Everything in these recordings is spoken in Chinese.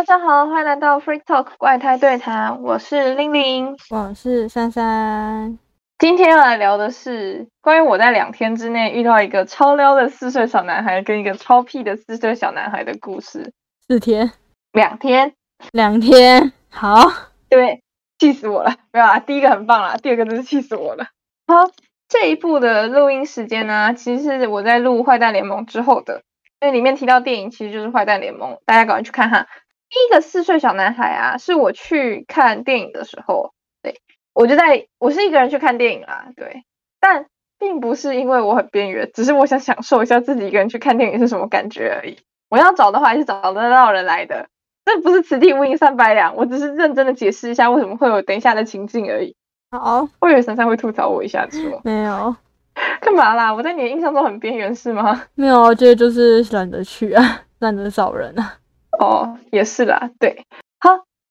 大家好，欢迎来到 Free Talk 怪胎对谈，我是玲玲，我是珊珊。今天要来聊的是关于我在两天之内遇到一个超撩的四岁小男孩跟一个超屁的四岁小男孩的故事。四天，两天，两天，好，对，气死我了，没有啊，第一个很棒啦，第二个真是气死我了。好，这一部的录音时间呢，其实是我在录《坏蛋联盟》之后的，因为里面提到电影其实就是《坏蛋联盟》，大家赶快去看哈。第一个四岁小男孩啊，是我去看电影的时候，对我就在我是一个人去看电影啦，对，但并不是因为我很边缘，只是我想享受一下自己一个人去看电影是什么感觉而已。我要找的话，还是找得到人来的，这不是此地无银三百两，我只是认真的解释一下为什么会有等一下的情境而已。好，我以为珊珊会吐槽我一下子说 没有，干嘛啦？我在你的印象中很边缘是吗？没有，我觉得就是懒得去啊，懒得找人啊。哦，也是啦，对，好，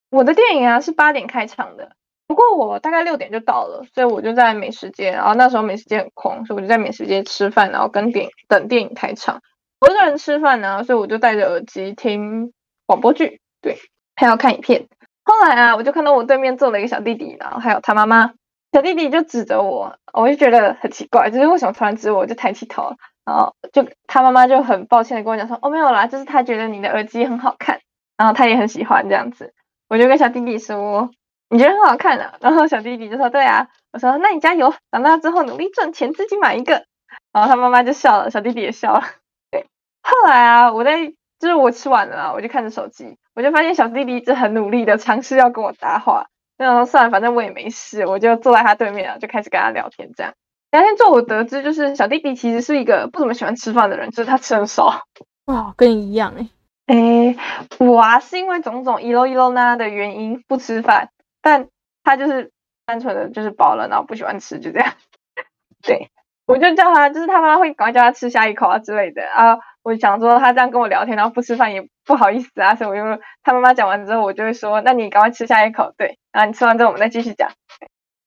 我的电影啊是八点开场的，不过我大概六点就到了，所以我就在美食街，然后那时候美食街很空，所以我就在美食街吃饭，然后跟电影等电影开场。我一个人吃饭呢，所以我就戴着耳机听广播剧，对，还要看影片。后来啊，我就看到我对面坐了一个小弟弟，然后还有他妈妈，小弟弟就指着我，我就觉得很奇怪，就是为什么突然指我，我就抬起头。然后就他妈妈就很抱歉的跟我讲说，哦没有啦，就是他觉得你的耳机很好看，然后他也很喜欢这样子。我就跟小弟弟说，你觉得很好看啊？然后小弟弟就说，对啊。我说，那你加油，长大之后努力赚钱，自己买一个。然后他妈妈就笑了，小弟弟也笑了。对，后来啊，我在就是我吃完了，我就看着手机，我就发现小弟弟一直很努力的尝试要跟我搭话。那时候算了，反正我也没事，我就坐在他对面啊，就开始跟他聊天这样。聊天之后，我得知就是小弟弟其实是一个不怎么喜欢吃饭的人，就是他吃很少。哇，跟你一样哎。哎，我啊是因为种种一漏一漏那的原因不吃饭，但他就是单纯的就是饱了，然后不喜欢吃，就这样。对，我就叫他，就是他妈会赶快叫他吃下一口啊之类的啊。我想说他这样跟我聊天，然后不吃饭也不好意思啊，所以我就他妈妈讲完之后，我就会说，那你赶快吃下一口，对，然后你吃完之后我们再继续讲。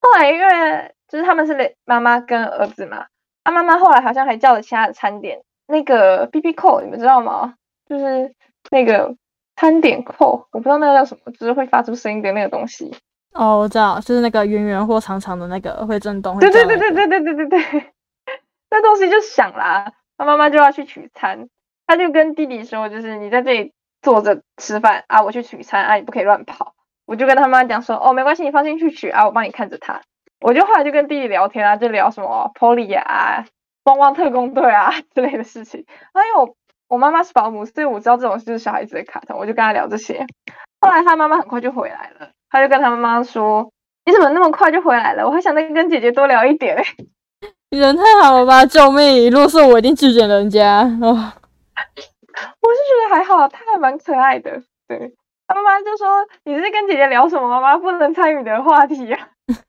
后来因为。就是他们是妈妈跟儿子嘛，他妈妈后来好像还叫了其他的餐点，那个 B B 扣你们知道吗？就是那个餐点扣，我不知道那个叫什么，就是会发出声音的那个东西。哦，我知道，就是那个圆圆或长长的那个会震动。对对对对对对对对对，那东西就响啦，他妈妈就要去取餐，他就跟弟弟说，就是你在这里坐着吃饭啊，我去取餐啊，你不可以乱跑。我就跟他妈讲说，哦，没关系，你放心去取啊，我帮你看着他。我就后来就跟弟弟聊天啊，就聊什么 Polly 啊、汪汪特工队啊 之类的事情。因为我我妈妈是保姆，所以我知道这种就是小孩子的卡通，我就跟他聊这些。后来他妈妈很快就回来了，他就跟他妈妈说：“你怎么那么快就回来了？我还想再跟姐姐多聊一点。”你人太好了吧！救命！如果是我，一定拒绝人家。哦，我是觉得还好，他还蛮可爱的。对，他妈妈就说：“你是跟姐姐聊什么？妈妈不能参与的话题呀。”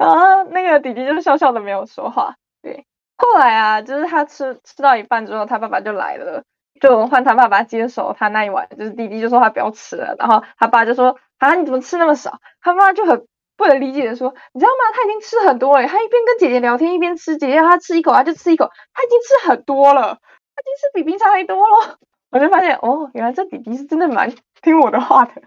然后那个弟弟就是笑笑的没有说话。对，后来啊，就是他吃吃到一半之后，他爸爸就来了，就换他爸爸接手他那一碗，就是弟弟就说他不要吃了，然后他爸就说啊你怎么吃那么少？他妈就很不能理解的说，你知道吗？他已经吃很多了，他一边跟姐姐聊天一边吃，姐姐让他吃一口他就吃一口，他已经吃很多了，他已经是比平常还多了。我就发现哦，原来这弟弟是真的蛮听我的话的。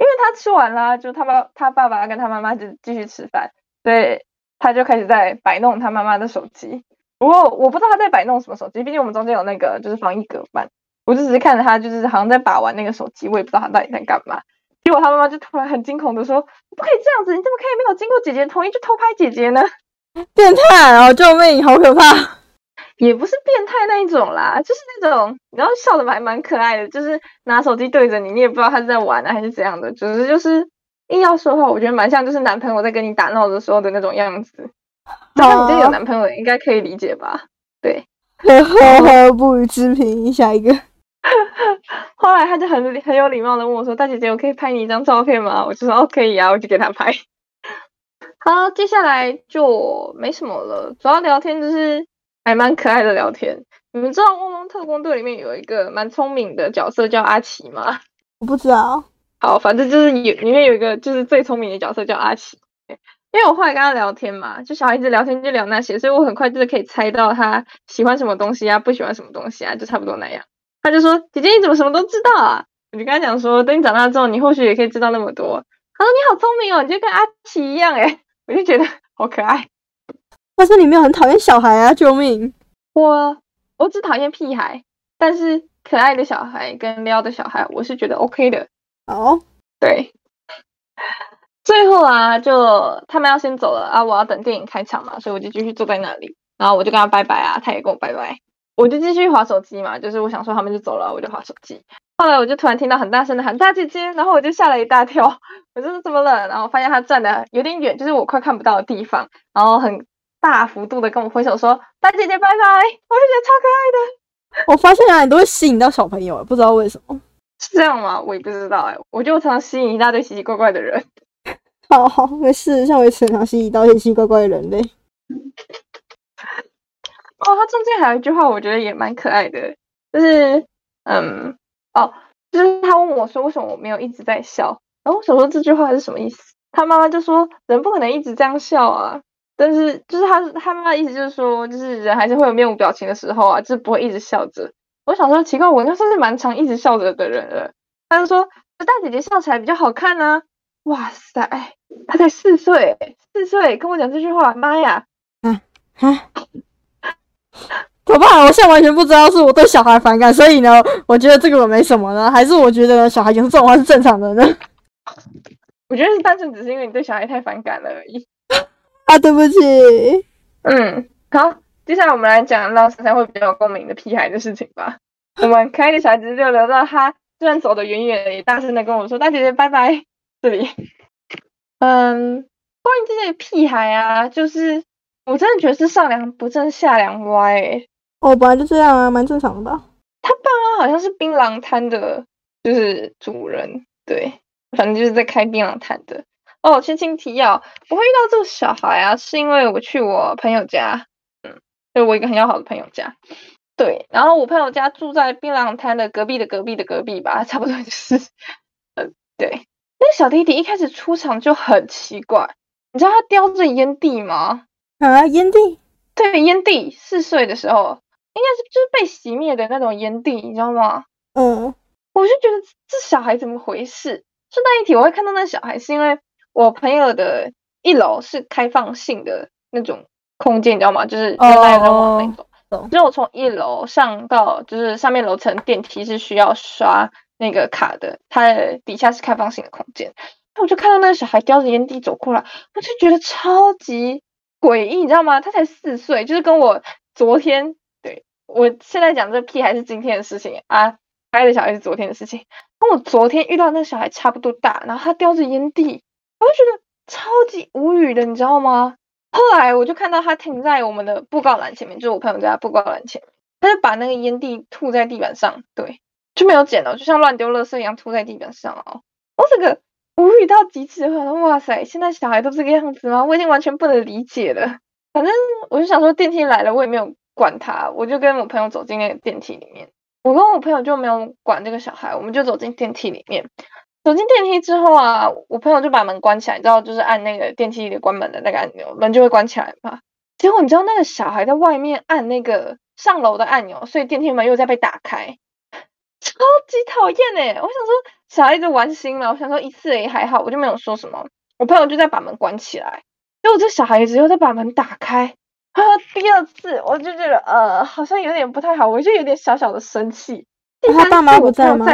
因为他吃完了，就他爸他爸爸跟他妈妈就继续吃饭，所以他就开始在摆弄他妈妈的手机。不过我不知道他在摆弄什么手机，毕竟我们中间有那个就是防疫隔板，我就只是看着他就是好像在把玩那个手机，我也不知道他到底在干嘛。结果他妈妈就突然很惊恐的说：“不可以这样子，你怎么可以没有经过姐姐同意就偷拍姐姐呢？变态啊！救命，好可怕！”也不是变态那一种啦，就是那种，然后笑的还蛮可爱的，就是拿手机对着你，你也不知道他是在玩呢还是怎样的，只是就是硬要说话，我觉得蛮像就是男朋友在跟你打闹的时候的那种样子。那你这有男朋友应该可以理解吧？对，呵呵，不予置评。下一个，后来他就很很有礼貌的问我说：“大姐姐，我可以拍你一张照片吗？”我就说：“哦，可以啊。”我就给他拍。好，接下来就没什么了，主要聊天就是。还蛮可爱的聊天，你们知道《汪汪特工队》里面有一个蛮聪明的角色叫阿奇吗？我不知道。好，反正就是有里面有一个就是最聪明的角色叫阿奇。因为我后来跟他聊天嘛，就小孩子聊天就聊那些，所以我很快就是可以猜到他喜欢什么东西啊，不喜欢什么东西啊，就差不多那样。他就说：“姐姐你怎么什么都知道啊？”我就跟他讲说，等你长大之后，你或许也可以知道那么多。他说你好聪明哦，你就跟阿奇一样诶，我就觉得好可爱。但是你没有很讨厌小孩啊！救命！我我只讨厌屁孩，但是可爱的小孩跟撩的小孩，我是觉得 OK 的。好，对。最后啊，就他们要先走了啊，我要等电影开场嘛，所以我就继续坐在那里，然后我就跟他拜拜啊，他也跟我拜拜，我就继续划手机嘛，就是我想说他们就走了，我就划手机。后来我就突然听到很大声的喊大姐姐，然后我就吓了一大跳，我说怎么了？然后发现他站的有点远，就是我快看不到的地方，然后很。大幅度的跟我挥手说：“大姐姐拜拜！”我就觉得超可爱的。我发现啊，你都会吸引到小朋友，不知道为什么 是这样吗？我也不知道哎，我就常吸引一大堆奇奇怪怪的人。好好，没事，像我也常吸引到一些奇奇怪怪的人类。哦，他中间还有一句话，我觉得也蛮可爱的，就是嗯，哦，就是他问我说：“为什么我没有一直在笑？”然后我想说这句话是什么意思？他妈妈就说：“人不可能一直这样笑啊。”但是就是他他妈的意思就是说，就是人还是会有面无表情的时候啊，就是不会一直笑着。我想说奇怪，我应该算是蛮常一直笑着的人了。他就说，大姐姐笑起来比较好看呢。哇塞，他才四岁，四岁跟我讲这句话，妈呀！啊啊！怎么办？我现在完全不知道是我对小孩反感，所以呢，我觉得这个我没什么呢，还是我觉得小孩讲这种话是正常的呢？我觉得是单纯只是因为你对小孩太反感了而已。啊，对不起。嗯，好，接下来我们来讲让珊珊会比较有共鸣的屁孩的事情吧。我们可爱的小孩子就留到他虽然走得远远的，也大声的跟我说：“大姐姐，拜拜。”这里，嗯，关于这些屁孩啊，就是我真的觉得是上梁不正下梁歪。哦，本来就这样啊，蛮正常的吧。他爸妈好像是槟榔摊的，就是主人，对，反正就是在开槟榔摊的。哦，轻轻提要，我会遇到这个小孩啊，是因为我去我朋友家，嗯，就我一个很要好的朋友家，对，然后我朋友家住在槟榔摊的隔壁的隔壁的隔壁吧，差不多就是，嗯，对，那个小弟弟一开始出场就很奇怪，你知道他叼着烟蒂吗？啊，烟蒂？对，烟蒂，四岁的时候，应该是就是被熄灭的那种烟蒂，你知道吗？嗯，我就觉得这小孩怎么回事？顺带一提，我会看到那小孩是因为。我朋友的一楼是开放性的那种空间，你知道吗？就是人来人往那种。只有从一楼上到就是上面楼层电梯是需要刷那个卡的，它底下是开放性的空间。那我就看到那个小孩叼着烟蒂走过来，我就觉得超级诡异，你知道吗？他才四岁，就是跟我昨天对我现在讲这屁还是今天的事情啊，拍的小孩是昨天的事情，跟我昨天遇到那个小孩差不多大，然后他叼着烟蒂。我就觉得超级无语的，你知道吗？后来我就看到他停在我们的布告栏前面，就是我朋友家布告栏前面，他就把那个烟蒂吐在地板上，对，就没有捡了，就像乱丢垃圾一样吐在地板上哦。我这个无语到极致，我说哇塞，现在小孩都这个样子吗？我已经完全不能理解了。反正我就想说电梯来了，我也没有管他，我就跟我朋友走进那个电梯里面。我跟我朋友就没有管这个小孩，我们就走进电梯里面。走进电梯之后啊，我朋友就把门关起来，你知道，就是按那个电梯里关门的那个按钮，门就会关起来嘛。结果你知道那个小孩在外面按那个上楼的按钮，所以电梯门又在被打开，超级讨厌哎！我想说小孩子玩心嘛，我想说一次也还好，我就没有说什么。我朋友就在把门关起来，结果这小孩子又在把门打开，啊，第二次我就觉得呃，好像有点不太好，我就有点小小的生气。他爸妈不在吗？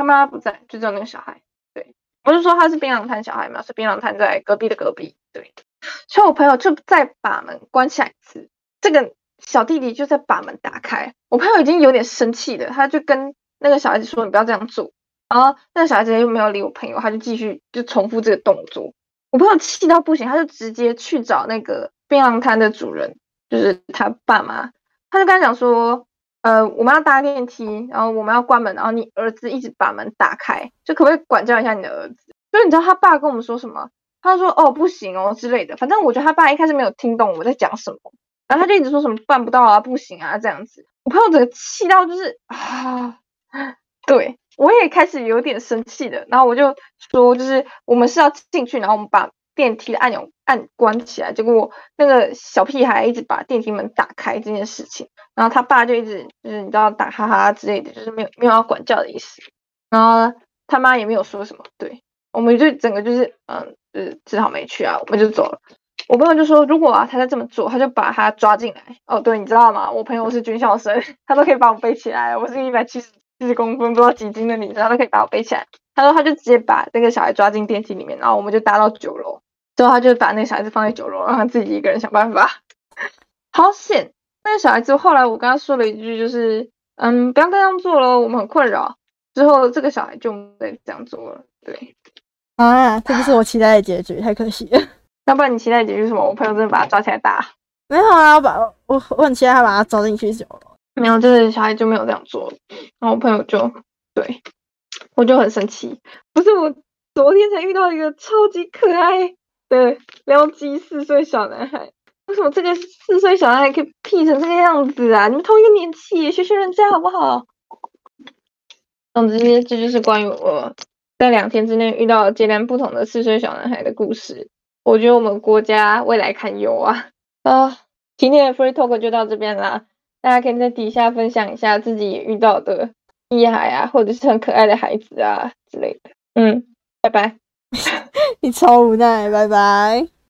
他妈不在，就只有那个小孩。对，我是说他是槟榔摊小孩嘛，是槟榔摊在隔壁的隔壁。对，所以我朋友就再把门关起来一次，这个小弟弟就在把门打开。我朋友已经有点生气了，他就跟那个小孩子说：“你不要这样做。”然后那个小孩子又没有理我朋友，他就继续就重复这个动作。我朋友气到不行，他就直接去找那个槟榔摊的主人，就是他爸妈，他就跟他讲说。呃，我们要搭电梯，然后我们要关门，然后你儿子一直把门打开，就可不可以管教一下你的儿子？就你知道他爸跟我们说什么？他说哦不行哦之类的。反正我觉得他爸一开始没有听懂我在讲什么，然后他就一直说什么办不到啊，不行啊这样子。我朋友整个气到就是啊，对我也开始有点生气的。然后我就说，就是我们是要进去，然后我们把电梯的按钮按关起来，结果那个小屁孩一直把电梯门打开这件事情。然后他爸就一直就是你知道打哈哈之类的，就是没有没有要管教的意思。然后他妈也没有说什么，对，我们就整个就是嗯，就是只好没去啊，我们就走了。我朋友就说，如果啊他再这么做，他就把他抓进来。哦，对，你知道吗？我朋友是军校生，他都可以把我背起来。我是一百七十七十公分，不知道几斤的女生，他都可以把我背起来。他说他就直接把这个小孩抓进电梯里面，然后我们就搭到九楼，之后他就把那个小孩子放在九楼，让他自己一个人想办法。好险！那个小孩子后来我跟他说了一句，就是嗯，不要这样做了，我们很困扰。之后这个小孩就没这样做了。对啊，这不是我期待的结局，太可惜了。要不然你期待结局是什么？我朋友真的把他抓起来打？没有啊，我把我我很期待他把他抓进去酒楼。没有，这个小孩就没有这样做。然后我朋友就对我就很生气。不是我昨天才遇到一个超级可爱对撩机四岁小男孩。为什么这个四岁小男孩可以 P 成这个样子啊？你们同一个年纪，学学人家好不好？总之，这就是关于我在两天之内遇到截然不同的四岁小男孩的故事。我觉得我们国家未来堪忧啊！啊，今天的 Free Talk 就到这边啦，大家可以在底下分享一下自己遇到的厉害啊，或者是很可爱的孩子啊之类的。嗯，拜拜。你超无奈，拜拜。